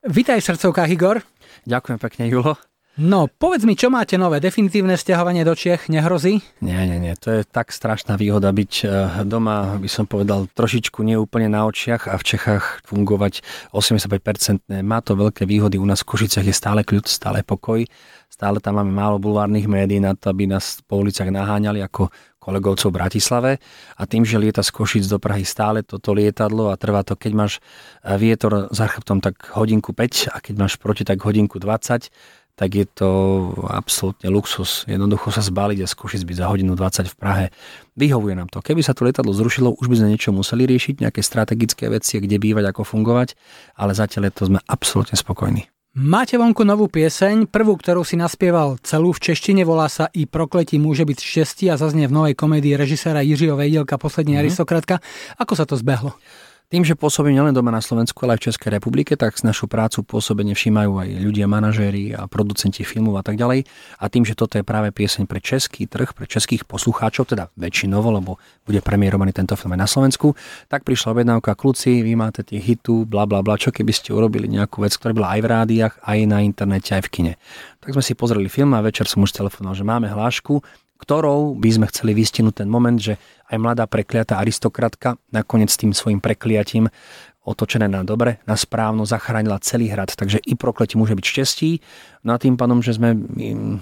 Vítaj v srdcovkách, Igor. Ďakujem pekne, Julo. No, povedz mi, čo máte nové? Definitívne stiahovanie do Čiech nehrozí? Nie, nie, nie. To je tak strašná výhoda byť eh, doma, by som povedal, trošičku neúplne na očiach a v Čechách fungovať 85%. Má to veľké výhody. U nás v Košiciach je stále kľud, stále pokoj. Stále tam máme málo bulvárnych médií na to, aby nás po uliciach naháňali ako kolegovcov v Bratislave a tým, že lieta z Košic do Prahy stále toto lietadlo a trvá to, keď máš eh, vietor za chrbtom, tak hodinku 5 a keď máš proti, tak hodinku 20 tak je to absolútne luxus. Jednoducho sa zbaliť a skúšiť byť za hodinu 20 v Prahe. Vyhovuje nám to. Keby sa to lietadlo zrušilo, už by sme niečo museli riešiť, nejaké strategické veci, kde bývať, ako fungovať, ale zatiaľ to sme absolútne spokojní. Máte vonku novú pieseň, prvú, ktorú si naspieval celú v češtine, volá sa I prokletí môže byť šťastí a zaznie v novej komédii režiséra Jiřího Vejdielka Poslední mm-hmm. aristokratka. Ako sa to zbehlo? Tým, že pôsobím nielen doma na Slovensku, ale aj v Českej republike, tak s našu prácu pôsobenie všímajú aj ľudia, manažéri a producenti filmov a tak ďalej. A tým, že toto je práve pieseň pre český trh, pre českých poslucháčov, teda väčšinovo, lebo bude premiérovaný tento film aj na Slovensku, tak prišla objednávka kľúci, vy máte tie hitu, bla bla bla, čo keby ste urobili nejakú vec, ktorá bola aj v rádiách, aj na internete, aj v kine. Tak sme si pozreli film a večer som už telefonoval, že máme hlášku, ktorou by sme chceli vystihnúť ten moment, že aj mladá prekliatá aristokratka nakoniec tým svojim prekliatím otočené na dobre, na správno zachránila celý hrad. Takže i prokletí môže byť šťastí. No a tým pádom, že sme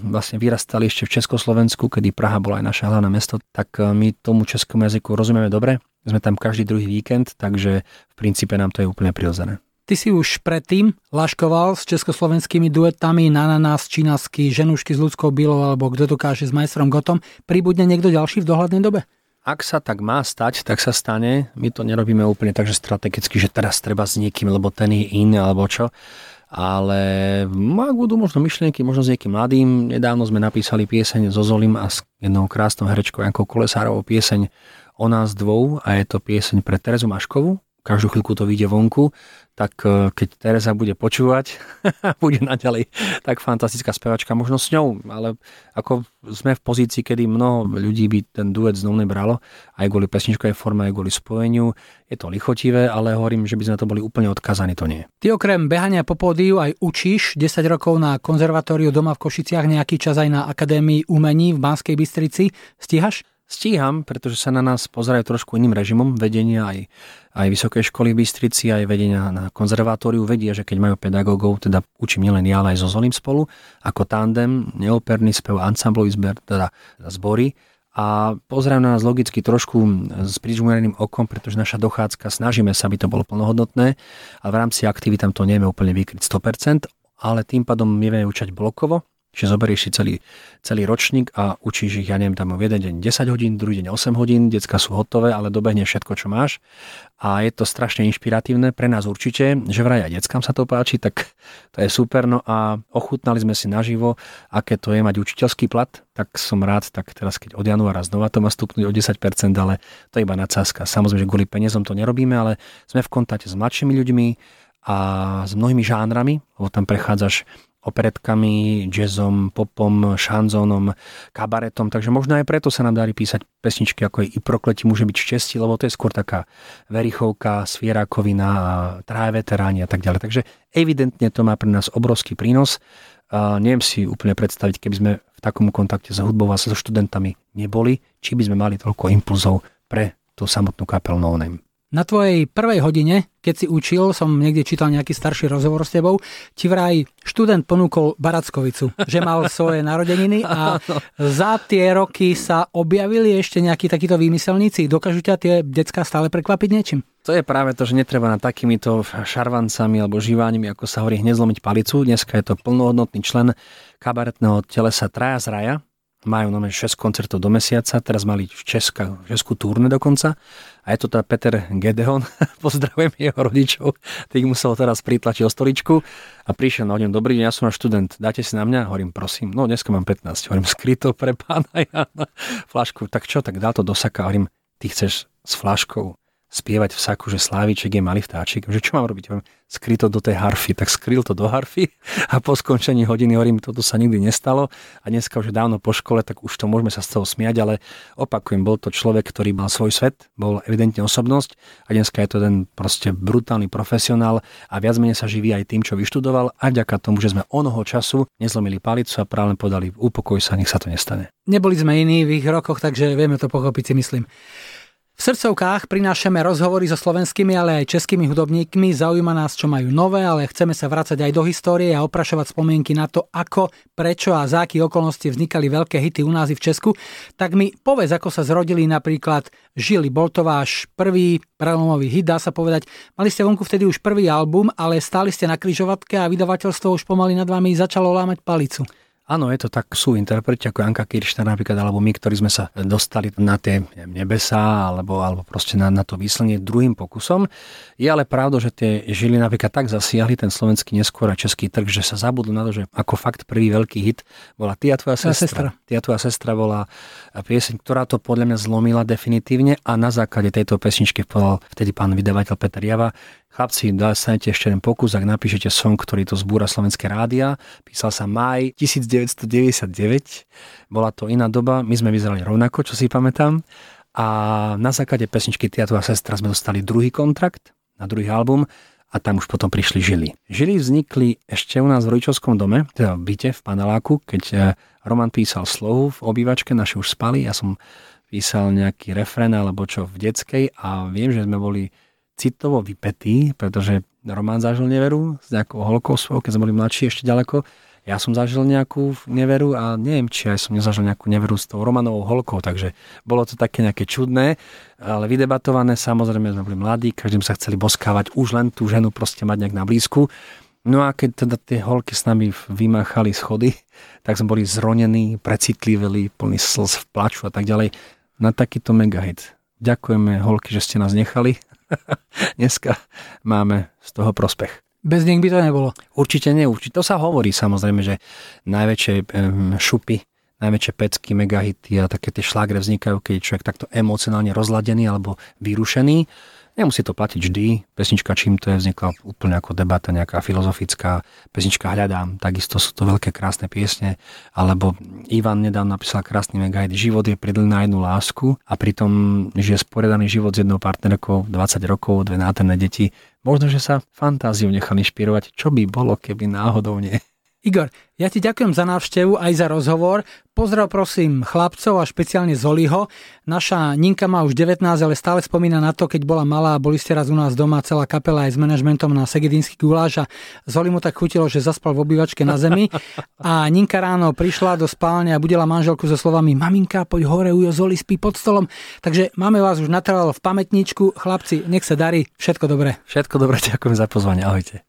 vlastne vyrastali ešte v Československu, kedy Praha bola aj naše hlavné mesto, tak e, my tomu českému jazyku rozumieme dobre. Sme tam každý druhý víkend, takže v princípe nám to je úplne prirodzené. Ty si už predtým laškoval s československými duetami Nananás, Čínasky, Ženušky s ľudskou bílou alebo Kto dokáže s majstrom Gotom. Pribudne niekto ďalší v dohľadnej dobe? Ak sa tak má stať, tak sa stane. My to nerobíme úplne tak, že strategicky, že teraz treba s niekým, lebo ten je iný alebo čo. Ale ak budú možno myšlienky, možno s niekým mladým. Nedávno sme napísali pieseň so Zolim a s jednou krásnou herečkou Jankou Kolesárovou pieseň o nás dvou a je to pieseň pre Terezu Maškovu, každú chvíľku to vyjde vonku, tak e, keď Teresa bude počúvať, bude naďalej tak fantastická spevačka, možno s ňou, ale ako sme v pozícii, kedy mnoho ľudí by ten duet znovu nebralo, aj kvôli pesničkovej forme, aj kvôli spojeniu, je to lichotivé, ale hovorím, že by sme to boli úplne odkazaní, to nie. Ty okrem behania po pódiu aj učíš 10 rokov na konzervatóriu doma v Košiciach, nejaký čas aj na Akadémii umení v Banskej Bystrici. Stíhaš? Stíham, pretože sa na nás pozerajú trošku iným režimom vedenia aj, aj Vysokej školy v Bystrici, aj vedenia na konzervatóriu. Vedia, že keď majú pedagógov, teda učím nielen ja, ale aj so Zolim spolu, ako tandem, neoperný spev, ansamblový zber, teda zbory. A pozerajú na nás logicky trošku s prížmureným okom, pretože naša dochádzka, snažíme sa, aby to bolo plnohodnotné a v rámci aktivít tam to nevieme úplne vykryť 100%, ale tým pádom vieme učať blokovo, Čiže zoberieš si celý, celý ročník a učíš ich, ja neviem, tam v jeden deň 10 hodín, druhý deň 8 hodín, decka sú hotové, ale dobehne všetko, čo máš. A je to strašne inšpiratívne pre nás určite, že vraj aj deckám sa to páči, tak to je super. No a ochutnali sme si naživo, aké to je mať učiteľský plat, tak som rád, tak teraz keď od januára znova to má stupnúť o 10%, ale to je iba nadsázka. Samozrejme, že kvôli peniazom to nerobíme, ale sme v kontakte s mladšími ľuďmi a s mnohými žánrami, lebo tam prechádzaš operetkami, jazzom, popom, šanzónom, kabaretom, takže možno aj preto sa nám darí písať pesničky ako je I prokletí môže byť šťastie, lebo to je skôr taká verichovka, svierákovina, tráje veteráni a tak ďalej. Takže evidentne to má pre nás obrovský prínos. A neviem si úplne predstaviť, keby sme v takom kontakte s hudbou a so študentami neboli, či by sme mali toľko impulzov pre tú samotnú kapelu No Name. Na tvojej prvej hodine, keď si učil, som niekde čítal nejaký starší rozhovor s tebou, ti vraj študent ponúkol Barackovicu, že mal svoje narodeniny a za tie roky sa objavili ešte nejakí takíto výmyselníci. Dokážu ťa tie decka stále prekvapiť niečím? To je práve to, že netreba na takýmito šarvancami alebo živánimi, ako sa hovorí, hneď zlomiť palicu. Dneska je to plnohodnotný člen kabaretného telesa Traja z Raja, majú nome 6 koncertov do mesiaca, teraz mali v Česka, v Česku turné dokonca. A je to teda Peter Gedeon, pozdravujem jeho rodičov, tých musel teraz pritlačiť o stoličku. A prišiel na hodinu, dobrý deň, ja som študent, dáte si na mňa? Hovorím, prosím, no dneska mám 15, hovorím, skryto pre pána Jana, flašku, tak čo, tak dal to do saka, hovorím, ty chceš s flaškou spievať v saku, že Sláviček je malý vtáčik, že čo mám robiť? Skryl to do tej harfy, tak skryl to do harfy a po skončení hodiny hovorím, toto sa nikdy nestalo a dneska už dávno po škole, tak už to môžeme sa z toho smiať, ale opakujem, bol to človek, ktorý mal svoj svet, bol evidentne osobnosť a dneska je to ten proste brutálny profesionál a viac menej sa živí aj tým, čo vyštudoval a vďaka tomu, že sme onoho času nezlomili palicu a práve podali upokoj sa, nech sa to nestane. Neboli sme iní v ich rokoch, takže vieme to pochopiť si myslím. V srdcovkách prinášame rozhovory so slovenskými, ale aj českými hudobníkmi. Zaujíma nás, čo majú nové, ale chceme sa vrácať aj do histórie a oprašovať spomienky na to, ako, prečo a za akých okolnosti vznikali veľké hity u nás v Česku. Tak mi povedz, ako sa zrodili napríklad Žili. Bol to váš prvý prelomový hit, dá sa povedať. Mali ste vonku vtedy už prvý album, ale stáli ste na kryžovatke a vydavateľstvo už pomaly nad vami začalo lámať palicu. Áno, je to tak, sú interpreti ako Anka Kiršner napríklad, alebo my, ktorí sme sa dostali na tie nebesá, alebo, alebo proste na, na to výslenie druhým pokusom. Je ale pravda, že tie žily napríklad tak zasiahli ten slovenský neskôr a český trh, že sa zabudli na to, že ako fakt prvý veľký hit bola Tia tvoja sestra. sestra. Tia tvoja sestra bola pieseň, ktorá to podľa mňa zlomila definitívne a na základe tejto pesničky povedal vtedy pán vydavateľ Peter Java, Chlapci, dostanete ešte jeden pokus, ak napíšete song, ktorý to zbúra slovenské rádia. Písal sa maj 1999. Bola to iná doba, my sme vyzerali rovnako, čo si pamätám. A na základe pesničky Tia a sestra sme dostali druhý kontrakt na druhý album a tam už potom prišli žily. Žily vznikli ešte u nás v rodičovskom dome, teda v byte, v paneláku, keď eh, Roman písal slohu v obývačke, naši už spali, ja som písal nejaký refren alebo čo v detskej a viem, že sme boli citovo vypetý, pretože Román zažil neveru s nejakou holkou svojou, keď sme boli mladší ešte ďaleko. Ja som zažil nejakú neveru a neviem, či aj som nezažil nejakú neveru s tou Romanovou holkou, takže bolo to také nejaké čudné, ale vydebatované, samozrejme sme boli mladí, každým sa chceli boskávať už len tú ženu proste mať nejak na blízku. No a keď teda tie holky s nami vymáchali schody, tak sme boli zronení, precitliveli, plný slz v plaču a tak ďalej. Na takýto megahit. Ďakujeme holky, že ste nás nechali dneska máme z toho prospech. Bez nich by to nebolo. Určite nie, určite. To sa hovorí samozrejme, že najväčšie šupy, najväčšie pecky, megahity a také tie šlágre vznikajú, keď je človek takto emocionálne rozladený alebo vyrušený. Nemusí to platiť vždy. Pesnička Čím to je vznikla úplne ako debata nejaká filozofická. Pesnička Hľadám, takisto sú to veľké krásne piesne. Alebo Ivan nedávno napísal krásny megahit Život je pridlý na jednu lásku a pritom žije sporiadaný život s jednou partnerkou 20 rokov, dve nádherné deti. Možno, že sa fantáziu nechal inšpirovať, čo by bolo, keby náhodou nie. Igor, ja ti ďakujem za návštevu aj za rozhovor. Pozdrav prosím chlapcov a špeciálne Zoliho. Naša Ninka má už 19, ale stále spomína na to, keď bola malá a boli ste raz u nás doma, celá kapela aj s manažmentom na Segedínsky guláš a Zoli mu tak chutilo, že zaspal v obývačke na zemi. A Ninka ráno prišla do spálne a budela manželku so slovami Maminka, poď hore, ujo, Zoli spí pod stolom. Takže máme vás už natrvalo v pamätničku. Chlapci, nech sa darí, všetko dobré. Všetko dobré, ďakujem za pozvanie, ahojte.